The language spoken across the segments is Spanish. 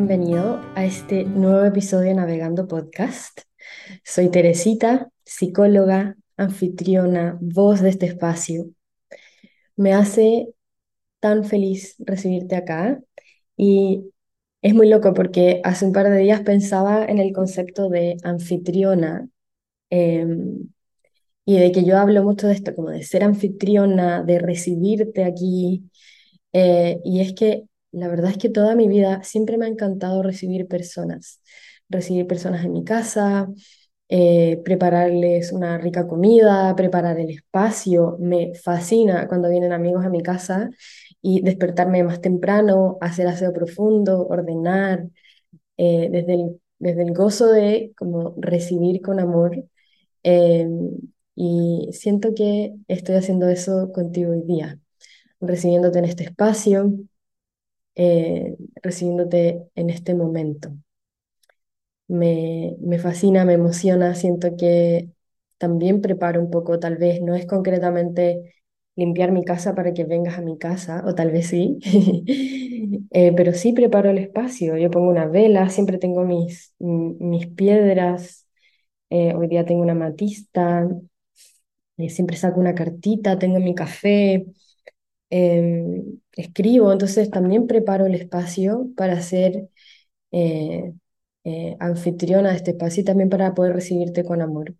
bienvenido a este nuevo episodio de Navegando Podcast. Soy Teresita, psicóloga, anfitriona, voz de este espacio. Me hace tan feliz recibirte acá y es muy loco porque hace un par de días pensaba en el concepto de anfitriona em, y de que yo hablo mucho de esto, como de ser anfitriona, de recibirte aquí. Eh, y es que la verdad es que toda mi vida siempre me ha encantado recibir personas, recibir personas en mi casa, eh, prepararles una rica comida, preparar el espacio. Me fascina cuando vienen amigos a mi casa y despertarme más temprano, hacer aseo profundo, ordenar, eh, desde el, desde el gozo de como recibir con amor. Em, y siento que estoy haciendo eso contigo hoy día, recibiéndote en este espacio, eh, recibiéndote en este momento. Me, me fascina, me emociona, siento que también preparo un poco, tal vez no es concretamente limpiar mi casa para que vengas a mi casa, o tal vez sí, eh, pero sí preparo el espacio. Yo pongo una vela, siempre tengo mis, mis piedras, eh, hoy día tengo una matista, siempre saco una cartita, tengo mi café, Em, escribo, entonces también preparo el espacio para ser eh, eh, anfitriona de este espacio y también para poder recibirte con amor.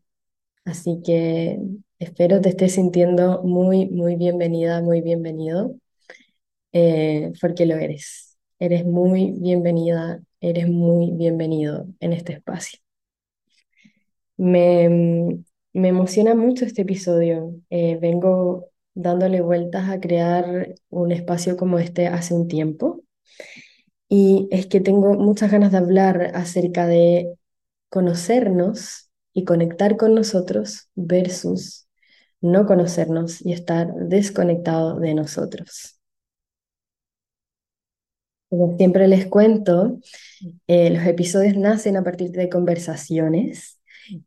Así que espero te estés sintiendo muy, muy bienvenida, muy bienvenido, eh, porque lo eres. Eres muy bienvenida, eres muy bienvenido en este espacio. Me, me emociona mucho este episodio. vengo dándole vueltas a crear un espacio como este hace un tiempo. Y es que tengo muchas ganas de hablar acerca de conocernos y conectar con nosotros versus no conocernos y estar desconectado de nosotros. Como siempre les cuento, eh, los episodios nacen a partir de conversaciones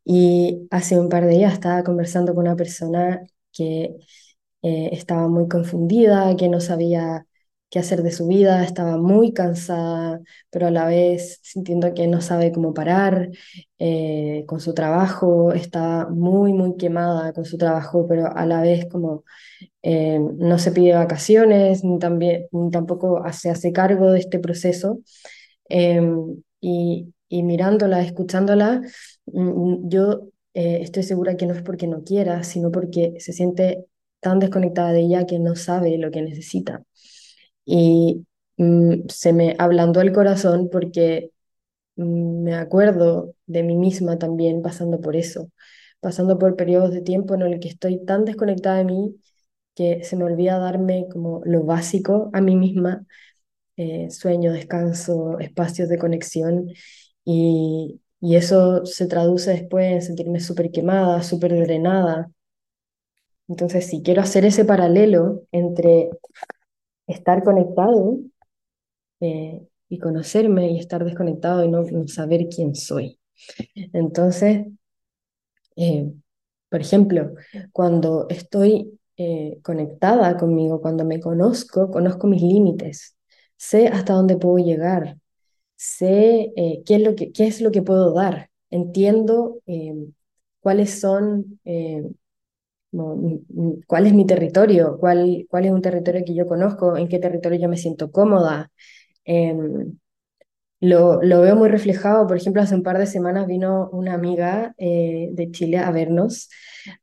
y hace un par de días estaba conversando con una persona que eh, estaba muy confundida, que no sabía qué hacer de su vida, estaba muy cansada, pero a la vez sintiendo que no sabe cómo parar eh, con su trabajo, estaba muy, muy quemada con su trabajo, pero a la vez como eh, no se pide vacaciones, ni, también, ni tampoco se hace cargo de este proceso. Em, y, y mirándola, escuchándola, mm, yo estoy segura que no es porque no quiera, sino porque se siente tan desconectada de ella que no sabe lo que necesita. Y mm, se me ablandó el corazón porque mm, me acuerdo de mí misma también pasando por eso, pasando por periodos de tiempo en el que estoy tan desconectada de mí que se me olvida darme como lo básico a mí misma, eh, sueño, descanso, espacios de conexión y, y eso se traduce después en sentirme súper quemada, súper drenada, entonces, si quiero hacer ese paralelo entre estar conectado eh, y conocerme y estar desconectado y no, saber quién soy. Entonces, eh, por ejemplo, cuando estoy eh, conectada conmigo, cuando me conozco, conozco mis límites, sé hasta dónde puedo llegar, sé qué, es lo que, qué es lo que puedo dar, entiendo cuáles son cuál es mi territorio, cuál, cuál es un territorio que yo conozco, en qué territorio yo me siento cómoda. Em, lo, lo, veo muy reflejado, por ejemplo, hace un par de semanas vino una amiga eh, de Chile a vernos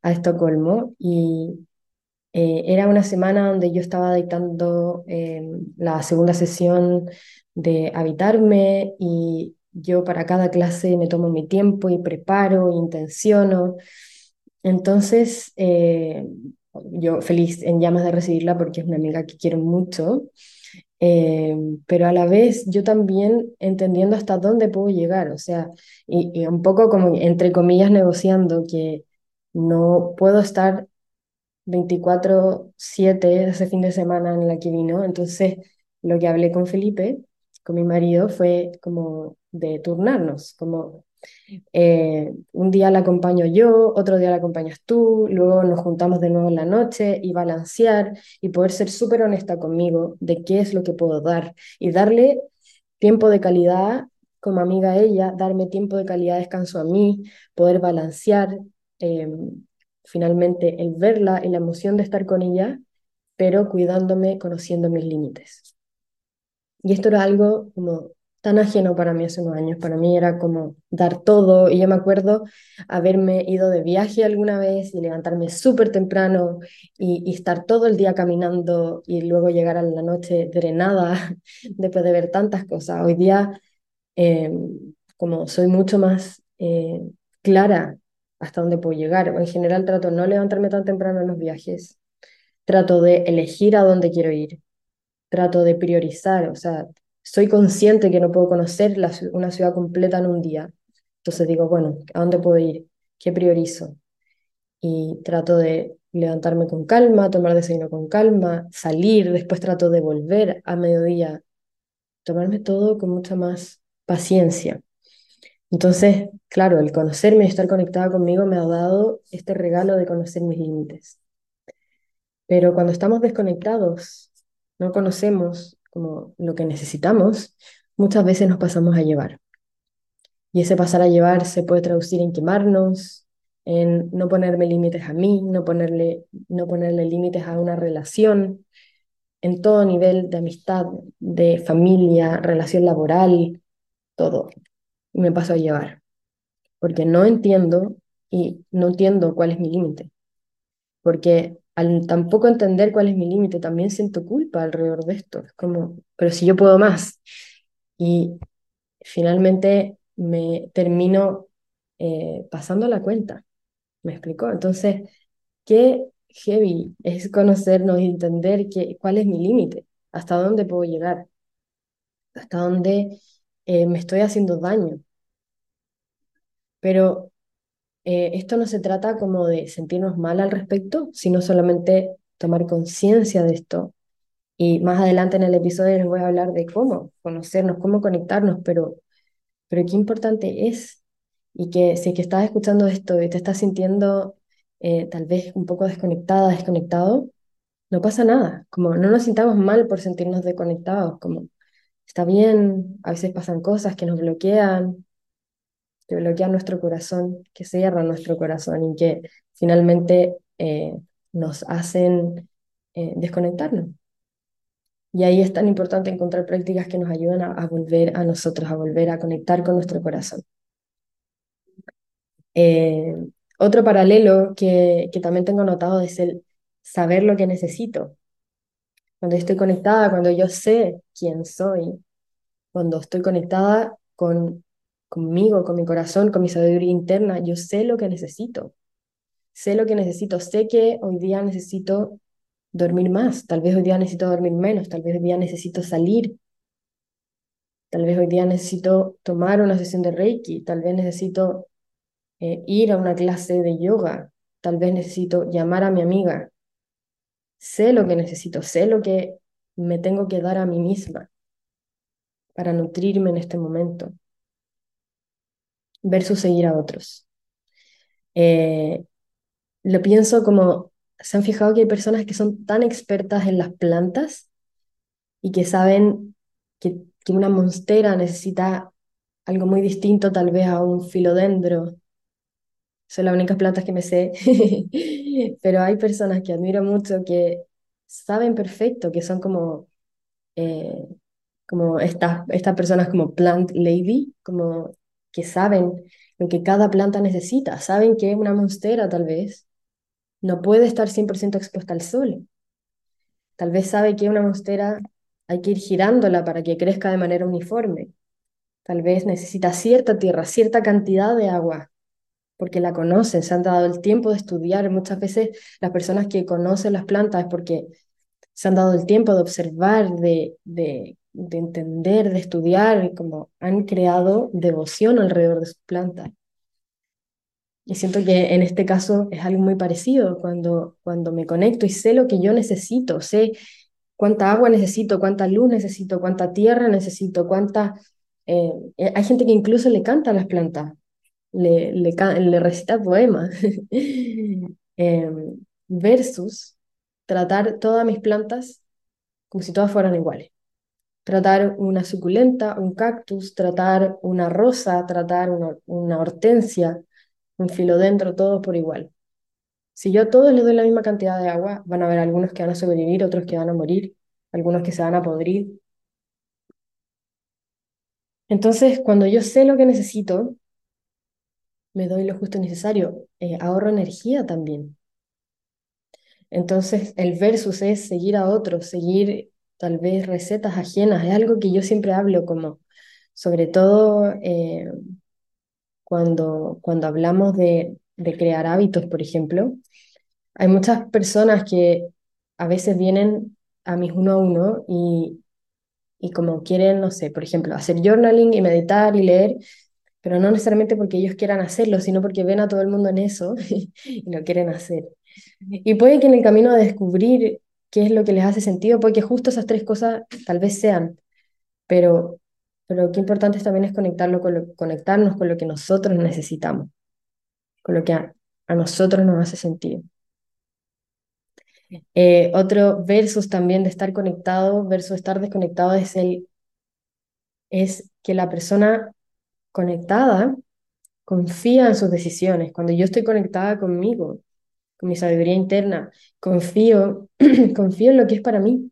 a Estocolmo y eh, era una semana donde yo estaba dictando em, la segunda sesión de Habitarme y yo para cada clase me tomo mi tiempo y preparo, intenciono. Entonces, eh, yo feliz en llamas de recibirla porque es una amiga que quiero mucho, eh, pero a la vez yo también entendiendo hasta dónde puedo llegar, o sea, y, un poco como entre comillas negociando que no puedo estar 24/7 ese fin de semana en la que vino, entonces lo que hablé con Felipe, con mi marido, fue como de turnarnos, como eh, un día la acompaño yo, otro día la acompañas tú, luego nos juntamos de nuevo en la noche y balancear y poder ser súper honesta conmigo de qué es lo que puedo dar y darle tiempo de calidad como amiga a ella, darme tiempo de calidad de descanso a mí, poder balancear em, finalmente el verla y la emoción de estar con ella, pero cuidándome, conociendo mis límites. Y esto era algo como tan ajeno para mí hace unos años. Para mí era como dar todo. Y yo me acuerdo haberme ido de viaje alguna vez y levantarme súper temprano y, estar todo el día caminando y luego llegar a la noche drenada después de ver tantas cosas. Hoy día, em, como soy mucho más eh, clara hasta dónde puedo llegar, en general trato de no levantarme tan temprano en los viajes. Trato de elegir a dónde quiero ir. Trato de priorizar, o sea, soy consciente que no puedo conocer una ciudad completa en un día. Entonces digo, bueno, ¿a dónde puedo ir? ¿Qué priorizo? Y trato de levantarme con calma, tomar desayuno con calma, salir, después trato de volver a mediodía, tomarme todo con mucha más paciencia. Entonces, claro, el conocerme y estar conectada conmigo me ha dado este regalo de conocer mis límites. Pero cuando estamos desconectados, no conocemos como lo que necesitamos, muchas veces nos pasamos a llevar. Y ese pasar a llevar se puede traducir en quemarnos, en no ponerme límites a mí, no ponerle, no ponerle límites a una relación, en todo nivel de amistad, de familia, relación laboral, todo. Y me paso a llevar, porque no entiendo y no entiendo cuál es mi límite. Porque al tampoco entender cuál es mi límite, también siento culpa alrededor de esto. Es como, pero si yo puedo más. Y finalmente me termino eh, pasando la cuenta. ¿Me explicó? Entonces, qué heavy es conocernos y entender que, cuál es mi límite, hasta dónde puedo llegar, hasta dónde eh, me estoy haciendo daño. Pero eh, esto no se trata como de sentirnos mal al respecto, sino solamente tomar conciencia de esto. Y más adelante en el episodio les voy a hablar de cómo conocernos, cómo conectarnos, pero, pero qué importante es. Y que si que estás escuchando esto y te estás sintiendo eh, tal vez un poco desconectada, desconectado, no pasa nada. Como no nos sintamos mal por sentirnos desconectados, como está bien, a veces pasan cosas que nos bloquean, que nuestro corazón, que cierran nuestro corazón y que finalmente eh, nos hacen eh, desconectarnos. Y ahí es tan importante encontrar prácticas que nos ayudan a, volver a nosotros, a volver a conectar con nuestro corazón. Eh, otro paralelo que, que también tengo notado es el saber lo que necesito. Cuando estoy conectada, cuando yo sé quién soy, cuando estoy conectada con conmigo, con mi corazón, con mi sabiduría interna, yo sé lo que necesito. Sé lo que necesito. Sé que hoy día necesito dormir más, tal vez hoy día necesito dormir menos, tal vez hoy día necesito salir, tal vez hoy día necesito tomar una sesión de Reiki, tal vez necesito eh, ir a una clase de yoga, tal vez necesito llamar a mi amiga. Sé lo que necesito, sé lo que me tengo que dar a mí misma para nutrirme en este momento versus seguir a otros. Eh, lo pienso como, ¿se han fijado que hay personas que son tan expertas en las plantas y que saben que, que una monstera necesita algo muy distinto tal vez a un filodendro? Son las únicas plantas que me sé, pero hay personas que admiro mucho que saben perfecto, que son como, eh, como estas, estas personas como plant lady, como que saben lo que cada planta necesita, saben que una monstera tal vez no puede estar 100% expuesta al sol. Tal vez sabe que una monstera hay que ir girándola para que crezca de manera uniforme. Tal vez necesita cierta tierra, cierta cantidad de agua, porque la conocen, se han dado el tiempo de estudiar. Muchas veces las personas que conocen las plantas es porque se han dado el tiempo de observar, de, de de entender, de estudiar, como han creado devoción alrededor de sus plantas. Y siento que en este caso es algo muy parecido, cuando, cuando me conecto y sé lo que yo necesito, sé cuánta agua necesito, cuánta luz necesito, cuánta tierra necesito, cuánta... Eh, eh, hay gente que incluso le canta a las plantas, le, le, le recita poemas, em, versus tratar todas mis plantas como si todas fueran iguales tratar una suculenta, un cactus, tratar una rosa, tratar una, una hortensia, un filodendro, todo por igual. Si yo a todos les doy la misma cantidad de agua, van a haber algunos que van a sobrevivir, otros que van a morir, algunos que se van a podrir. Entonces, cuando yo sé lo que necesito, me doy lo justo necesario. Eh, ahorro energía también. Entonces, el versus es seguir a otros, seguir tal vez recetas ajenas. Es algo que yo siempre hablo como, sobre todo eh, cuando, cuando hablamos de, de crear hábitos, por ejemplo. Hay muchas personas que a veces vienen a mis uno a uno y, y como quieren, no sé, por ejemplo, hacer journaling y meditar y leer, pero no necesariamente porque ellos quieran hacerlo, sino porque ven a todo el mundo en eso y lo quieren hacer. Y puede que en el camino de descubrir qué es lo que les hace sentido, puede que justo esas tres cosas tal vez sean, pero, pero qué importante también es conectarlo con conectarnos con lo que nosotros necesitamos, con lo que a, nosotros nos hace sentido. Eh, otro versus también de estar conectado versus estar desconectado es el es que la persona conectada confía en sus decisiones. Cuando yo estoy conectada conmigo, con mi sabiduría interna, confío, confío en lo que es para mí.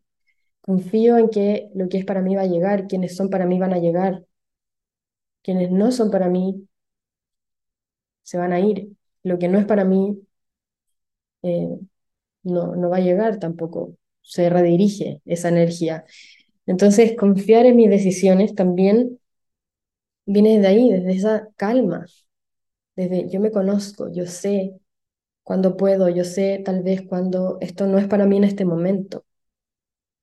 Confío en que lo que es para mí va a llegar, quienes son para mí van a llegar, quienes no son para mí se van a ir. Lo que no es para mí eh, no, no va a llegar tampoco, se redirige esa energía. Entonces, confiar en mis decisiones también viene de ahí, desde esa calma, desde yo me conozco, yo sé cuando puedo, yo sé tal vez cuando esto no es para mí en este momento.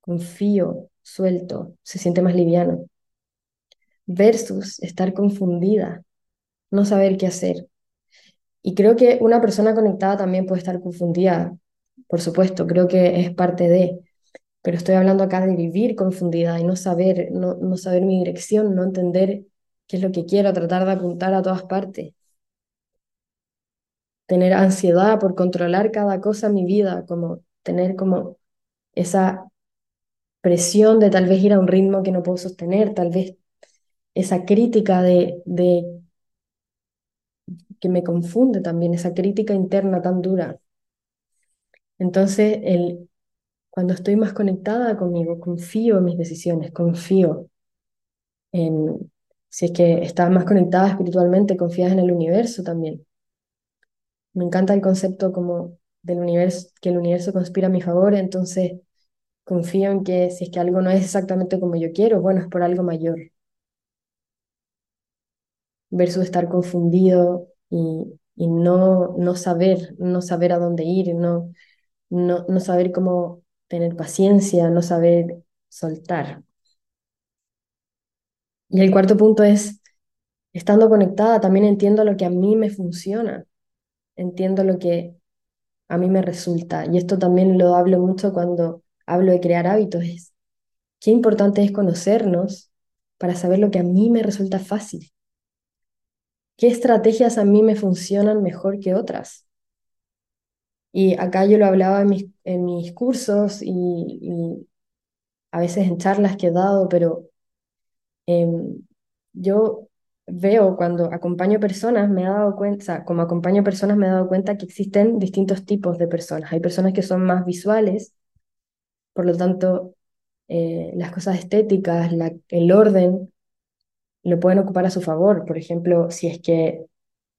Confío, suelto, se siente más liviano. Versus estar confundida, no saber qué hacer. Y creo que una persona conectada también puede estar confundida, por supuesto, creo que es parte de, pero estoy hablando acá de vivir confundida y no saber, no, no saber mi dirección, no entender qué es lo que quiero, tratar de apuntar a todas partes. Tener ansiedad por controlar cada cosa en mi vida, como tener como esa presión de tal vez ir a un ritmo que no puedo sostener, tal vez esa crítica de, de que me confunde también, esa crítica interna tan dura. Entonces, el, cuando estoy más conectada conmigo, confío en mis decisiones, confío en, si es que estás más conectada espiritualmente, confías en el universo también. Me encanta el concepto como del universo, que el universo conspira a mi favor, entonces confío en que si es que algo no es exactamente como yo quiero, bueno, es por algo mayor. Versus estar confundido y, y no, no saber, no saber a dónde ir, no, no, no saber cómo tener paciencia, no saber soltar. Y el cuarto punto es, estando conectada, también entiendo lo que a mí me funciona, entiendo lo que a mí me resulta. Y esto también lo hablo mucho cuando hablo de crear hábitos. Es qué importante es conocernos para saber lo que a mí me resulta fácil. ¿Qué estrategias a mí me funcionan mejor que otras? Y acá yo lo hablaba en mis, en mis cursos y, a veces en charlas que he dado, pero Em, yo veo cuando acompaño personas, me he dado cuenta, como acompaño personas, me he dado cuenta que existen distintos tipos de personas. Hay personas que son más visuales, por lo tanto, eh, las cosas estéticas, el orden, lo pueden ocupar a su favor. Por ejemplo, si es que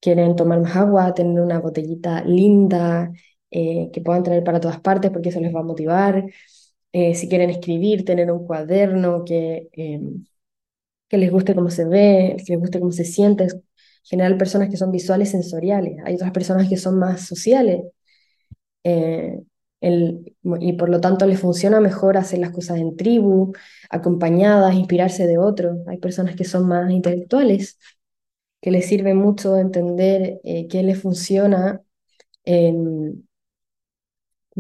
quieren tomar más agua, tener una botellita linda, eh, que puedan traer para todas partes porque eso les va a motivar. Eh, si quieren escribir, tener un cuaderno que em, que les guste cómo se ve, que les guste cómo se siente. En general, personas que son visuales sensoriales. Hay otras personas que son más sociales. Eh, el, y por lo tanto les funciona mejor hacer las cosas en tribu, acompañadas, inspirarse de otros. Hay personas que son más intelectuales, que les sirve mucho entender eh, qué les funciona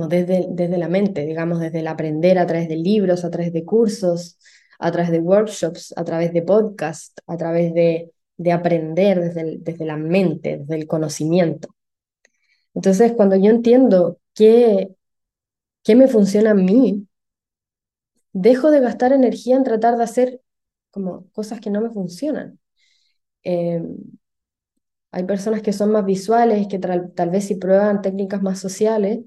desde, desde la mente, digamos, desde el aprender a través de libros, a través de cursos, a través de workshops, a través de podcasts, a través de, de aprender desde, desde la mente, desde el conocimiento. Entonces, cuando yo entiendo qué, qué me funciona a mí, dejo de gastar energía en tratar de hacer como cosas que no me funcionan. Em, hay personas que son más visuales, que tal, vez si prueban técnicas más sociales,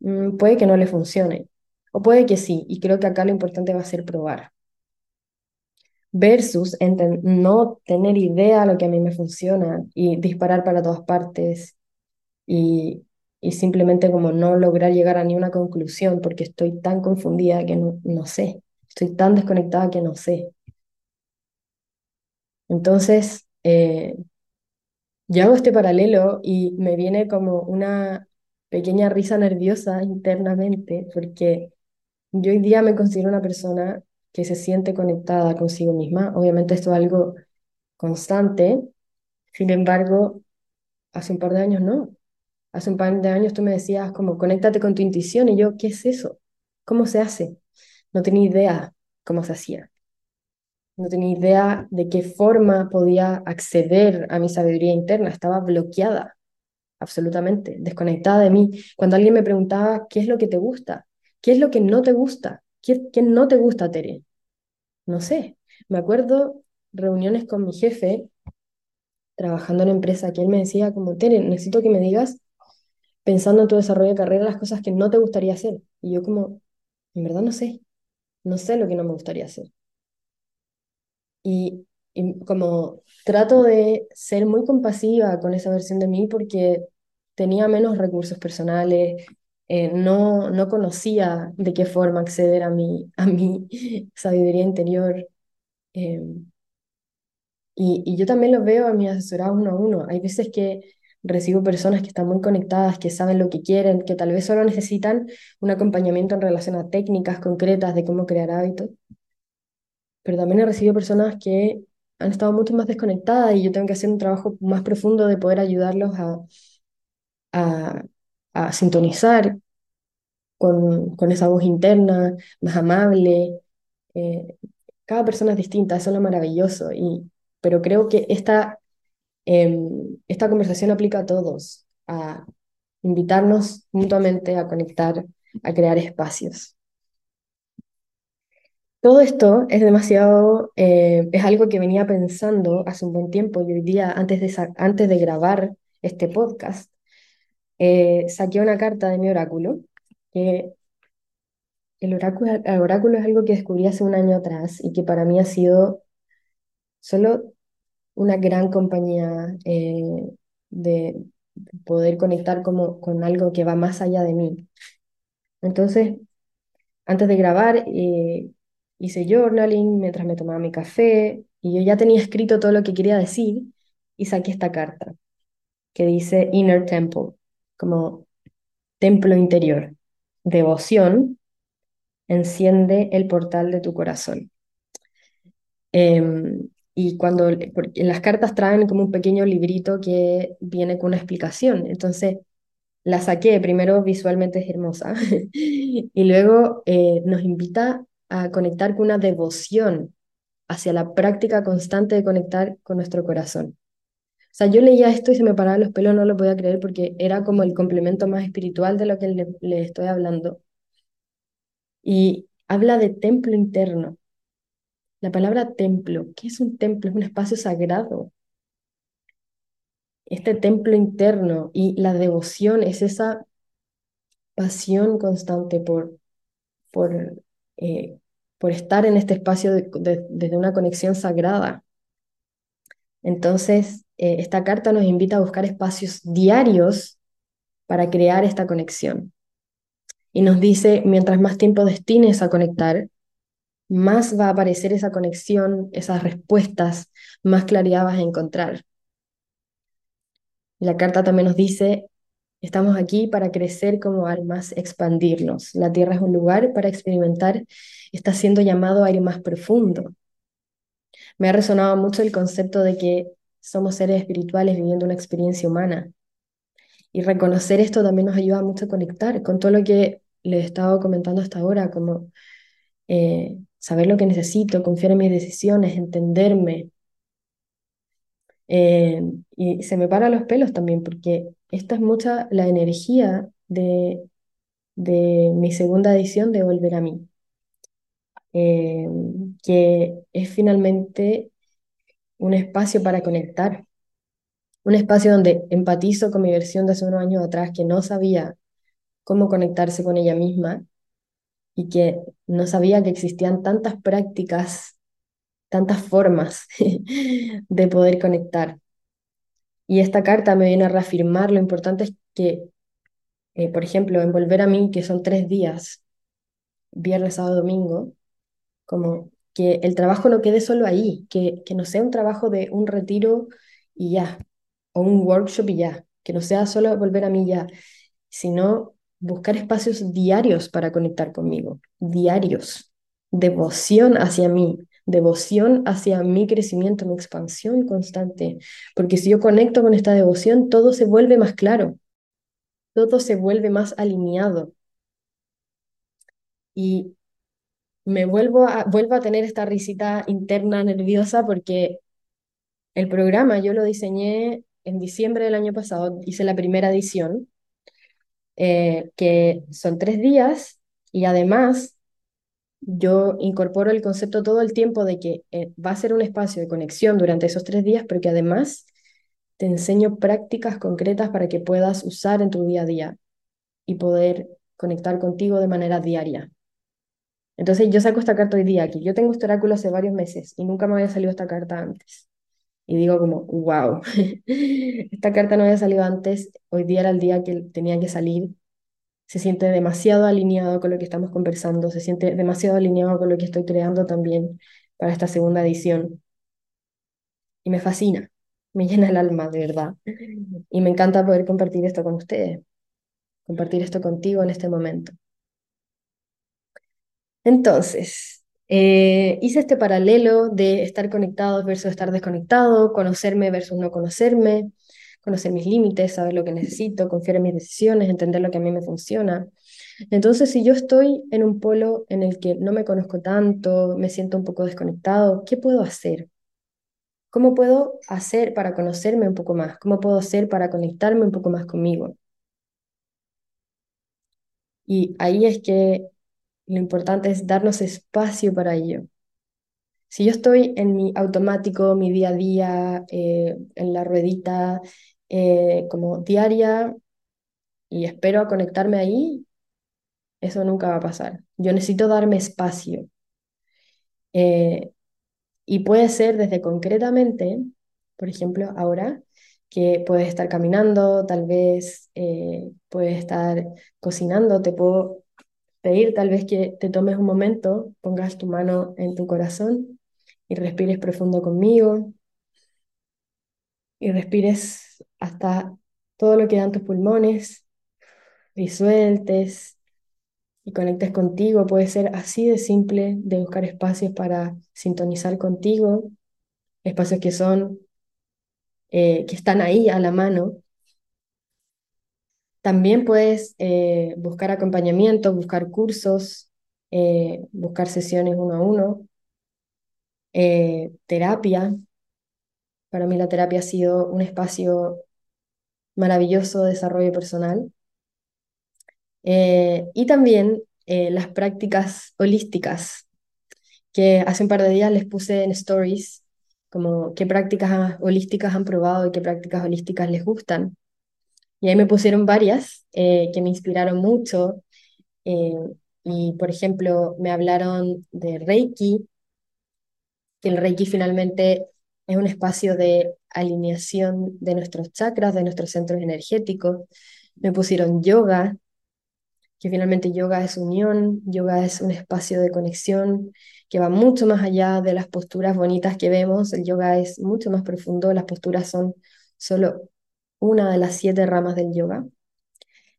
mm, puede que no les funcione. O puede que sí, y creo que acá lo importante va a ser probar. Versus no tener idea de lo que a mí me funciona y disparar para todas partes y, y simplemente como no lograr llegar a ni una conclusión porque estoy tan confundida que no, no sé, estoy tan desconectada que no sé. Entonces, eh, yo hago este paralelo y me viene como una pequeña risa nerviosa internamente porque yo hoy día me considero una persona que se siente conectada consigo misma. Obviamente esto es algo constante, sin embargo, hace un par de años no. Hace un par de años tú me decías como, conéctate con tu intuición y yo, ¿qué es eso? ¿Cómo se hace? No tenía idea cómo se hacía. No tenía idea de qué forma podía acceder a mi sabiduría interna. Estaba bloqueada, absolutamente, desconectada de mí. Cuando alguien me preguntaba, ¿qué es lo que te gusta? ¿Qué es lo que no te gusta? ¿Qué, no te gusta, Tere? No sé. Me acuerdo reuniones con mi jefe trabajando en empresa que él me decía como, Tere, necesito que me digas, pensando en tu desarrollo de carrera, las cosas que no te gustaría hacer. Y yo como, en verdad no sé. No sé lo que no me gustaría hacer. Y como trato de ser muy compasiva con esa versión de mí porque tenía menos recursos personales, eh, no, no conocía de qué forma acceder a mi, a mi sabiduría interior. eh, y, y yo también lo veo a mis asesorados uno a uno. Hay veces que recibo personas que están muy conectadas, que saben lo que quieren, que tal vez solo necesitan un acompañamiento en relación a técnicas concretas de cómo crear hábitos pero también he recibido personas que han estado mucho más desconectadas y yo tengo que hacer un trabajo más profundo de poder ayudarlos a, a, a sintonizar con, con, esa voz interna, más amable. Eh, cada persona es distinta, eso es lo maravilloso, y, pero creo que esta, eh, esta conversación aplica a todos, a invitarnos mutuamente a conectar, a crear espacios. Todo esto es demasiado, eh, es algo que venía pensando hace un buen tiempo y hoy día, antes de, antes de grabar este podcast, eh, saqué una carta de mi oráculo, que el oráculo, el oráculo es algo que descubrí hace un año atrás y que para mí ha sido solo una gran compañía eh, de poder conectar como, con algo que va más allá de mí. Entonces, antes de grabar, eh, hice journaling mientras me tomaba mi café y yo ya tenía escrito todo lo que quería decir y saqué esta carta que dice Inner Temple, como templo interior, devoción, enciende el portal de tu corazón. Eh, y cuando las cartas traen como un pequeño librito que viene con una explicación, entonces la saqué, primero visualmente es hermosa. Y luego eh, nos invita a conectar con una devoción hacia la práctica constante de conectar con nuestro corazón. O sea, yo leía esto y se me paraban los pelos, no lo podía creer porque era como el complemento más espiritual de lo que le, estoy hablando. Y habla de templo interno. La palabra templo, ¿qué es un templo? Es un espacio sagrado. Este templo interno y la devoción es esa pasión constante por, por eh, por estar en este espacio desde de, una conexión sagrada. Entonces, eh, esta carta nos invita a buscar espacios diarios para crear esta conexión. Y nos dice, mientras más tiempo destines a conectar, más va a aparecer esa conexión, esas respuestas, más claridad vas a encontrar. La carta también nos dice, Estamos aquí para crecer como almas, expandirnos. La Tierra es un lugar para experimentar, está siendo llamado a ir más profundo. Me ha resonado mucho el concepto de que somos seres espirituales viviendo una experiencia humana. Y reconocer esto también nos ayuda mucho a conectar con todo lo que les he estado comentando hasta ahora, como eh, saber lo que necesito, confiar en mis decisiones, entenderme, eh, y se me paran los pelos también, porque esta es mucha la energía de, de mi segunda edición de Volver a mí. eh, que es finalmente un espacio para conectar, un espacio donde empatizo con mi versión de hace unos años atrás que no sabía cómo conectarse con ella misma y que no sabía que existían tantas prácticas, tantas formas de poder conectar. Y esta carta me viene a reafirmar lo importante es que, eh, por ejemplo, en Volver a mí, que son tres días, viernes, sábado, domingo, como que el trabajo no quede solo ahí, que, que no sea un trabajo de un retiro y ya, o un workshop y ya, que no sea solo volver a mí ya, sino buscar espacios diarios para conectar conmigo, diarios, devoción hacia mí, devoción hacia mi crecimiento, mi expansión constante, porque si yo conecto con esta devoción, todo se vuelve más claro, todo se vuelve más alineado. Y me vuelvo a, vuelvo a tener esta risita interna nerviosa porque el programa yo lo diseñé en diciembre del año pasado, hice la primera edición, eh, que son tres días y además yo incorporo el concepto todo el tiempo de que eh, va a ser un espacio de conexión durante esos tres días, pero que además te enseño prácticas concretas para que puedas usar en tu día a día y poder conectar contigo de manera diaria. Entonces yo saco esta carta hoy día, que yo tengo este oráculo hace varios meses y nunca me había salido esta carta antes. Y digo como, wow, esta carta no había salido antes, hoy día era el día que tenía que salir. Se siente demasiado alineado con lo que estamos conversando, se siente demasiado alineado con lo que estoy creando también para esta segunda edición. Y me fascina, me llena el alma, de verdad. Y me encanta poder compartir esto con ustedes, compartir esto contigo en este momento. Entonces, eh, hice este paralelo de estar conectado versus estar desconectado, conocerme versus no conocerme, conocer mis límites, saber lo que necesito, confiar en mis decisiones, entender lo que a mí me funciona. Entonces, si yo estoy en un polo en el que no me conozco tanto, me siento un poco desconectado, ¿qué puedo hacer? ¿Cómo puedo hacer para conocerme un poco más? ¿Cómo puedo hacer para conectarme un poco más conmigo? Y ahí es que lo importante es darnos espacio para ello. Si yo estoy en mi automático, mi día a día, eh, en la ruedita, eh, como diaria, y espero conectarme ahí, eso nunca va a pasar. Yo necesito darme espacio. Eh, y puede ser desde concretamente, por ejemplo, ahora, que puedes estar caminando, tal vez puedes estar cocinando, te puedo pedir tal vez que te tomes un momento, pongas tu mano en tu corazón y respires profundo conmigo y respires hasta todo lo que dan tus pulmones y sueltes y conectes contigo. Puede ser así de simple de buscar espacios para sintonizar contigo, espacios que son, eh, que están ahí a la mano también puedes eh, buscar acompañamiento, buscar cursos, eh, buscar sesiones uno a uno, eh, terapia. Para mí la terapia ha sido un espacio maravilloso de desarrollo personal. y también las prácticas holísticas, que hace un par de días les puse en stories como qué prácticas holísticas han probado y qué prácticas holísticas les gustan. Y ahí me pusieron varias eh, que me inspiraron mucho. Eh, y, por ejemplo, me hablaron de Reiki, que el Reiki finalmente es un espacio de alineación de nuestros chakras, de nuestros centros energéticos. Me pusieron yoga, que finalmente yoga es unión, yoga es un espacio de conexión que va mucho más allá de las posturas bonitas que vemos. El yoga es mucho más profundo, las posturas son solo una de las siete ramas del yoga.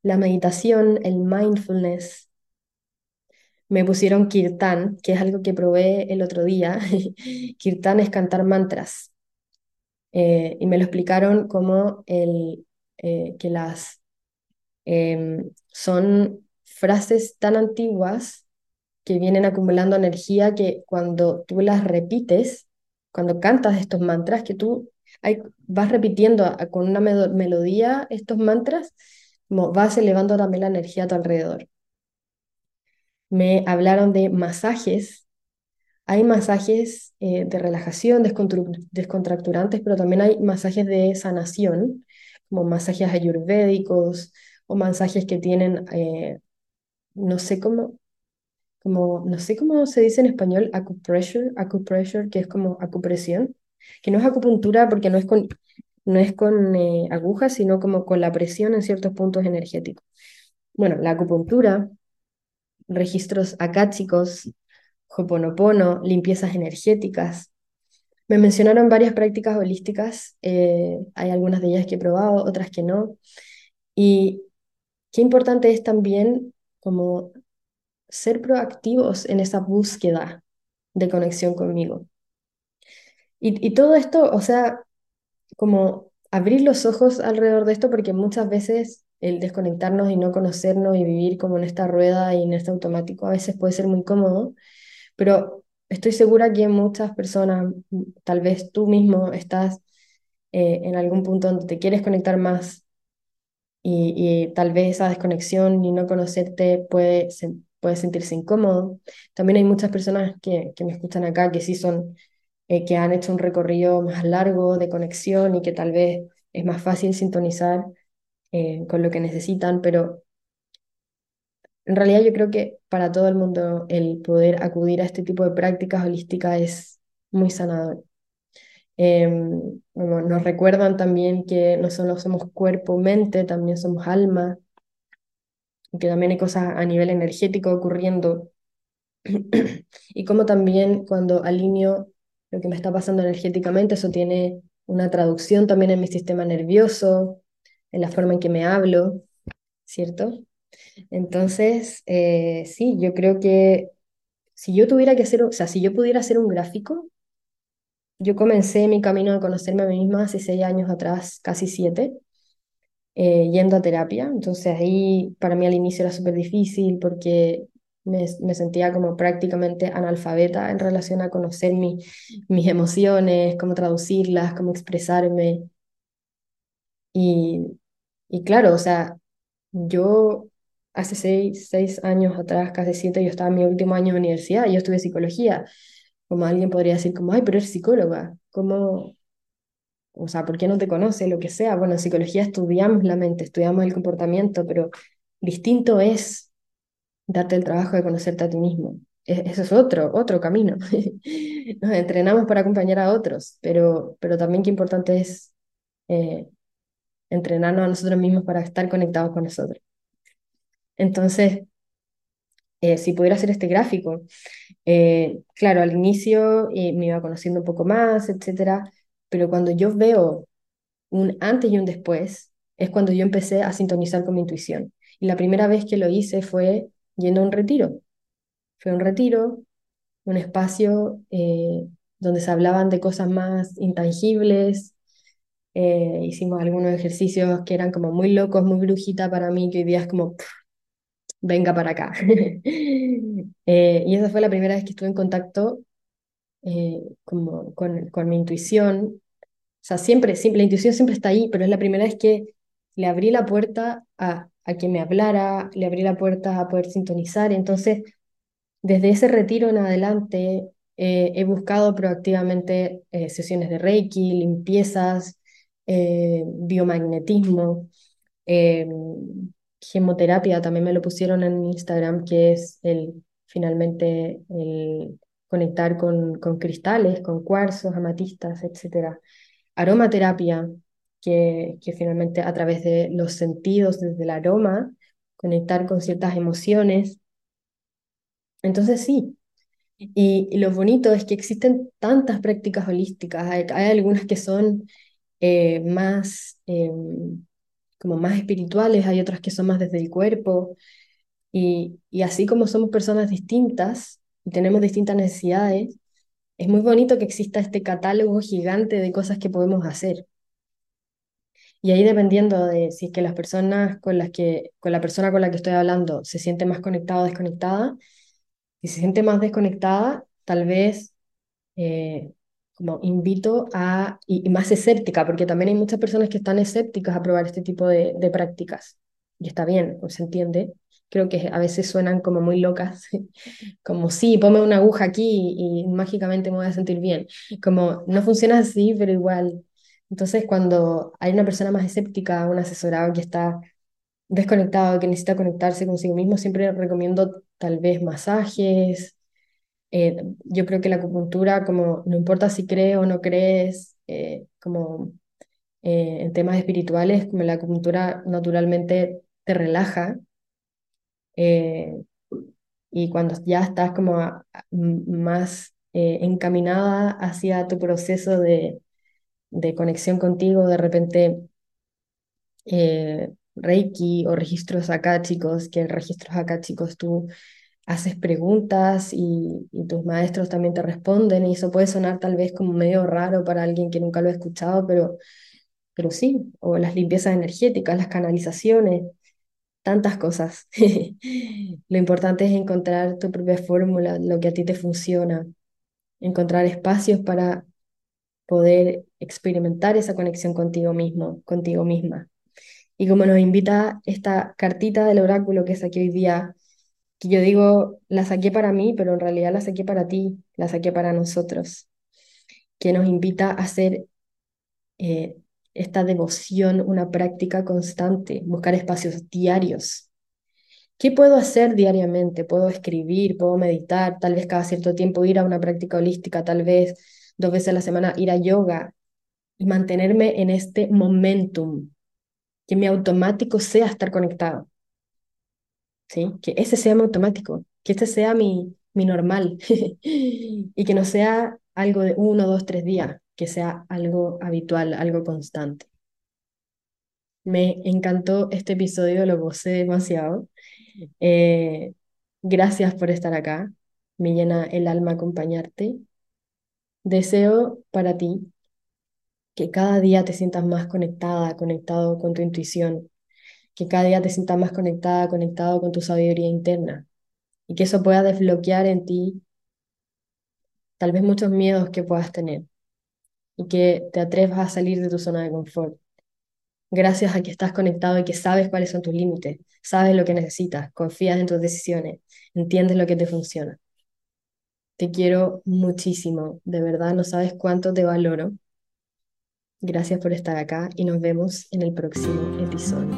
La meditación, el mindfulness. Me pusieron kirtan, que es algo que probé el otro día. kirtan es cantar mantras. Eh, y me lo explicaron como el, eh, que las em, son frases tan antiguas que vienen acumulando energía que cuando tú las repites, cuando cantas estos mantras, que tú vas repitiendo con una melodía estos mantras, como vas elevando también la energía a tu alrededor. Me hablaron de masajes Hay masajes eh, de relajación, descontracturantes, pero también hay masajes de sanación, como masajes ayurvédicos o masajes que tienen, eh, no sé cómo, como, no sé cómo se dice en español, acupressure, acupressure, que es como acupresión, que no es acupuntura porque no es con, no es con eh, agujas, sino como con la presión en ciertos puntos energéticos. Bueno, la acupuntura, registros akáshicos, Hoponopono, limpiezas energéticas. Me mencionaron varias prácticas holísticas, eh, hay algunas de ellas que he probado, otras que no. Y qué importante es también como ser proactivos en esa búsqueda de conexión conmigo. Y, todo esto, o sea, como abrir los ojos alrededor de esto, porque muchas veces el desconectarnos y no conocernos y vivir como en esta rueda y en este automático a veces puede ser muy cómodo, pero estoy segura que muchas personas, tal vez tú mismo estás eh, en algún punto donde te quieres conectar más y, tal vez esa desconexión y no conocerte puede, puede sentirse incómodo. También hay muchas personas que, que me escuchan acá que sí son, eh, que han hecho un recorrido más largo de conexión y que tal vez es más fácil sintonizar eh, con lo que necesitan, pero en realidad yo creo que para todo el mundo el poder acudir a este tipo de prácticas holísticas es muy sanador. Em, nos recuerdan también que no solo somos cuerpo, mente, también somos alma, que también hay cosas a nivel energético ocurriendo. y como también cuando alineo lo que me está pasando energéticamente, eso tiene una traducción también en mi sistema nervioso, en la forma en que me hablo, ¿cierto? Entonces, eh, sí, yo creo que si yo tuviera que hacer, o sea, si yo pudiera hacer un gráfico, yo comencé mi camino de conocerme a mí misma hace seis años atrás, casi siete, eh, yendo a terapia. Entonces ahí para mí al inicio era súper difícil porque me, me, sentía como prácticamente analfabeta en relación a conocer mi, mis emociones, cómo traducirlas, cómo expresarme. Y, y claro, o sea, yo hace seis, seis años atrás, casi siete, yo estaba en mi último año de universidad yo estudié psicología. Como alguien podría decir, como, ay, pero eres psicóloga, ¿cómo? O sea, ¿por qué no te conoce? Lo que sea. Bueno, en psicología estudiamos la mente, estudiamos el comportamiento, pero distinto es darte el trabajo de conocerte a ti mismo. E, eso es otro, otro camino. Nos entrenamos para acompañar a otros, pero, pero también qué importante es eh, entrenarnos a nosotros mismos para estar conectados con nosotros. Entonces, eh, si pudiera hacer este gráfico, eh, claro, al inicio me iba conociendo un poco más, etcétera, pero cuando yo veo un antes y un después, es cuando yo empecé a sintonizar con mi intuición. Y la primera vez que lo hice fue yendo a un retiro. Fue un retiro, un espacio donde se hablaban de cosas más intangibles. hicimos algunos ejercicios que eran como muy locos, muy brujita para mí, que hoy día es como, venga para acá. Eh, y esa fue la primera vez que estuve en contacto eh, como, con, con, mi intuición. O sea, siempre, siempre, la intuición siempre está ahí, pero es la primera vez que le abrí la puerta a, a que me hablara, le abrí la puerta a poder sintonizar. Entonces, desde ese retiro en adelante, eh, he buscado proactivamente sesiones de Reiki, limpiezas, biomagnetismo gemoterapia, también me lo pusieron en Instagram, que es el, finalmente el conectar con, con cristales, con cuarzos, amatistas, etc. Aromaterapia, que, finalmente a través de los sentidos, desde el aroma, conectar con ciertas emociones. Entonces sí, y, lo bonito es que existen tantas prácticas holísticas, hay, algunas que son eh, más... Em, como más espirituales, hay otras que son más desde el cuerpo. Y, y así como somos personas distintas y tenemos distintas necesidades, es muy bonito que exista este catálogo gigante de cosas que podemos hacer. Y ahí dependiendo de si es que las personas con las que, con la persona con la que estoy hablando se siente más conectada o desconectada, si se siente más desconectada, tal vez eh, como invito a, y, más escéptica, porque también hay muchas personas que están escépticas a probar este tipo de, prácticas, y está bien, pues se entiende, creo que a veces suenan como muy locas, como sí, ponme una aguja aquí y mágicamente me voy a sentir bien. Como no funciona así, pero igual. Entonces, cuando hay una persona más escéptica, un asesorado que está desconectado, que necesita conectarse consigo mismo, siempre recomiendo tal vez masajes. Eh, yo creo que la acupuntura, como no importa si crees o no crees, eh, como eh, en temas espirituales, como la acupuntura naturalmente te relaja. y cuando ya estás como más encaminada hacia tu proceso de, de conexión contigo, de repente Reiki o registros acá, chicos, que en registros acá, chicos, tú haces preguntas y, tus maestros también te responden y eso puede sonar tal vez como medio raro para alguien que nunca lo ha escuchado, pero, pero sí, o las limpiezas energéticas, las canalizaciones, tantas cosas. Lo importante es encontrar tu propia fórmula, lo que a ti te funciona, encontrar espacios para poder experimentar esa conexión contigo mismo, contigo misma. Y como nos invita esta cartita del oráculo que saqué hoy día, que yo digo, la saqué para mí, pero en realidad la saqué para ti, la saqué para nosotros, que nos invita a hacer eh, esta devoción una práctica constante, buscar espacios diarios. ¿Qué puedo hacer diariamente? Puedo escribir, puedo meditar, tal vez cada cierto tiempo ir a una práctica holística, tal vez dos veces a la semana ir a yoga y mantenerme en este momentum, que mi automático sea estar conectado. ¿Sí? Que ese sea mi automático, que este sea mi, mi normal y que no sea algo de uno, dos, tres días, que sea algo habitual, algo constante. Me encantó este episodio, lo gocé demasiado. Eh, gracias por estar acá. Me llena el alma acompañarte. Deseo para ti que cada día te sientas más conectada, conectado con tu intuición, que cada día te sientas más conectada, conectado con tu sabiduría interna y que eso pueda desbloquear en ti tal vez muchos miedos que puedas tener y que te atrevas a salir de tu zona de confort. Gracias a que estás conectado y que sabes cuáles son tus límites, sabes lo que necesitas, confías en tus decisiones, entiendes lo que te funciona. Te quiero muchísimo, de verdad, no sabes cuánto te valoro. Gracias por estar acá y nos vemos en el próximo episodio.